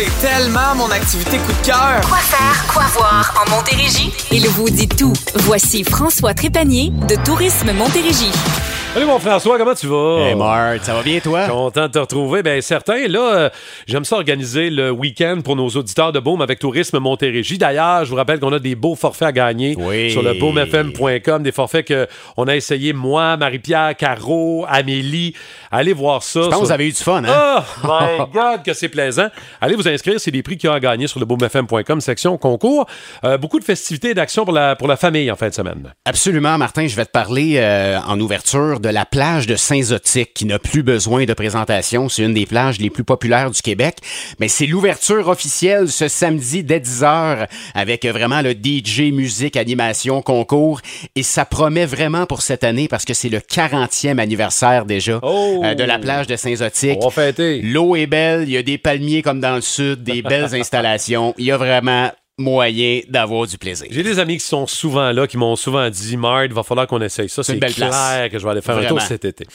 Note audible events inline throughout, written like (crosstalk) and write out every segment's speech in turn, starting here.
C'est tellement mon activité coup de cœur. Quoi faire, quoi voir en Montérégie? Il vous dit tout. Voici François Trépanier de Tourisme Montérégie. Salut mon François, comment tu vas? Hey Mart, ça va bien toi? Content de te retrouver. Ben certain, là, euh, j'aime ça organiser le week-end pour nos auditeurs de Beaume avec Tourisme Montérégie. D'ailleurs, je vous rappelle qu'on a des beaux forfaits à gagner Oui. sur le beaumefm.com, des forfaits que on a essayé moi, Marie-Pierre, Caro, Amélie. Allez voir ça. Je pense que vous avez eu du fun, hein? Oh (laughs) my God, que c'est plaisant. Allez vous inscrire, c'est des prix qu'il y a à gagner sur le beaumefm.com, section concours. Euh, beaucoup de festivités et d'actions pour la, pour la famille en fin de semaine. Absolument, Martin. Je vais te parler euh, en ouverture de la plage de Saint-Zotique qui n'a plus besoin de présentation. C'est une des plages les plus populaires du Québec. Mais c'est l'ouverture officielle ce samedi dès 10h avec vraiment le DJ, musique, animation, concours. Et ça promet vraiment pour cette année parce que c'est le 40e anniversaire déjà Oh! euh, de la plage de Saint-Zotique. On va fêter. L'eau est belle, il y a des palmiers comme dans le sud, des belles (laughs) installations. Il y a vraiment moyen d'avoir du plaisir. J'ai des amis qui sont souvent là, qui m'ont souvent dit Mard, il va falloir qu'on essaye ça. C'est C'est une belle clair place. que je vais aller faire un tour cet été.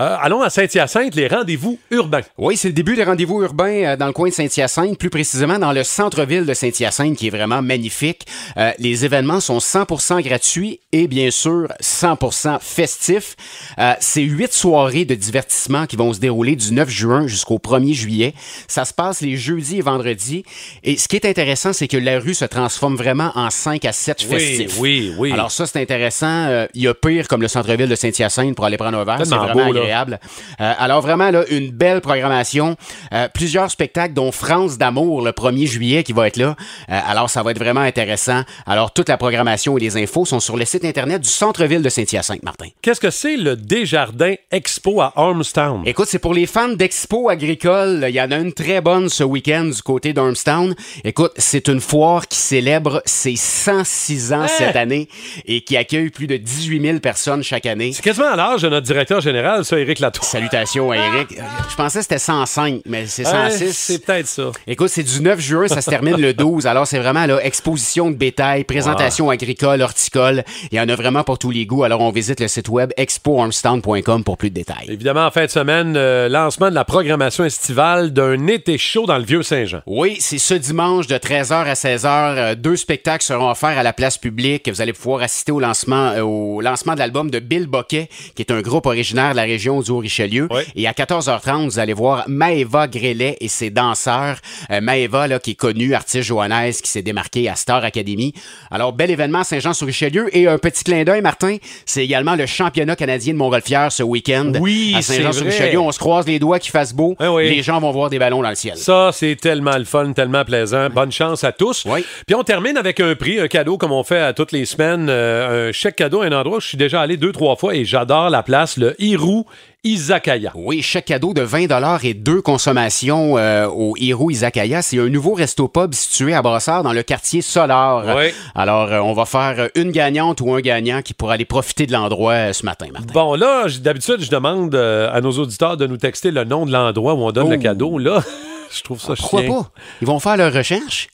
Euh, allons à Saint-Hyacinthe, les rendez-vous urbains. Oui, c'est le début des rendez-vous urbains euh, dans le coin de Saint-Hyacinthe, plus précisément dans le centre-ville de Saint-Hyacinthe, qui est vraiment magnifique. Euh, les événements sont 100% gratuits et bien sûr 100% festifs. Euh, c'est huit soirées de divertissement qui vont se dérouler du 9 juin jusqu'au 1er juillet. Ça se passe les jeudis et vendredis. Et ce qui est intéressant, c'est que la rue se transforme vraiment en 5 à 7 Oui, festifs. oui, oui. Alors ça, c'est intéressant. Euh, Il y a pire comme le centre-ville de Saint-Hyacinthe pour aller prendre un verre. C'est vraiment beau, agréable. Euh, alors vraiment, là, une belle programmation. Euh, plusieurs spectacles, dont France d'amour le 1er juillet qui va être là. Alors ça va être vraiment intéressant. Alors toute la programmation et les infos sont sur le site Internet du centre-ville de Saint-Hyacinthe, Martin. Qu'est-ce que c'est le Desjardins Expo à Armstown? Écoute, c'est pour les fans d'expo agricole. Il y en a une très bonne ce week-end du côté d'Armstown. Écoute, c'est une foire qui célèbre ses 106 ans Hein? cette année et qui accueille plus de 18 000 personnes chaque année. C'est quasiment à l'âge de notre directeur général, ça, Éric Latour. Salutations à Eric. Euh, Je pensais que c'était 105, mais c'est Ouais, 106. c'est peut-être ça. Écoute, c'est du 9 juin, ça se termine le 12. Alors, c'est vraiment là, exposition de bétail, présentation agricole, horticole. Il y en a vraiment pour tous les goûts. Alors, on visite le site web expoarmstown.com pour plus de détails. Évidemment, en fin de semaine, euh, lancement de la programmation estivale d'un été chaud dans le Vieux-Saint-Jean. Oui, c'est ce dimanche de 13h à 16h. Euh, deux spectacles seront offerts à la place publique. Vous allez pouvoir assister au lancement, euh, au lancement de l'album de Bill Boquet, qui est un groupe originaire de la région du Haut-Richelieu. Oui. Et à 14h30, vous allez voir Maëva Grélet et ses danseurs. Euh, Maëva, là, qui est connue, artiste johannaise, qui s'est démarquée à Star Academy. Alors, bel événement Saint-Jean-sur-Richelieu. Et un petit clin d'œil, Martin, c'est également le championnat canadien de Montgolfière ce week-end. Oui, à c'est Saint-Jean-sur-Richelieu. On se croise les doigts qu'il fasse beau. Oui. Les gens vont voir des ballons dans le ciel. Ça, c'est tellement le fun, tellement plaisant. Bonne chance à tous. Oui. Puis on termine avec un prix, un cadeau comme on fait à toutes les semaines. euh, un chèque cadeau à un endroit où je suis déjà allé deux, trois fois et j'adore la place, le Hiru Izakaya. Oui, chèque cadeau de 20 et deux consommations euh, au Hiro Izakaya. C'est un nouveau resto-pub situé à Brassard dans le quartier Solar. Oui. Alors, euh, on va faire une gagnante ou un gagnant qui pourra aller profiter de l'endroit euh, ce matin, Martin. Bon, là, d'habitude, je demande à nos auditeurs de nous texter le nom de l'endroit où on donne le Oh. cadeau. Là, (laughs) je trouve ça Pourquoi chien. pas? Ils vont faire leur recherche.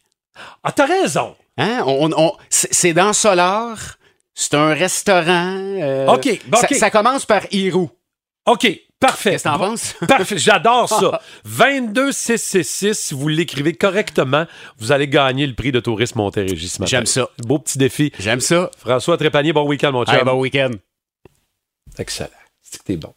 Ah, t'as raison. Hein? On, on- c'est dans Solar. C'est un restaurant. euh, OK, ça, OK. ça commence par Hiro. OK, parfait. Qu'est-ce que t'en penses? (laughs) Parfait, j'adore ça. 22666, si vous l'écrivez correctement, vous allez gagner le prix de tourisme Montérégie ce matin. J'aime ça. Beau petit défi. J'aime ça. François Trépanier, bon week-end, mon. Hey, bon week-end. Excellent. C'est que t'es bon.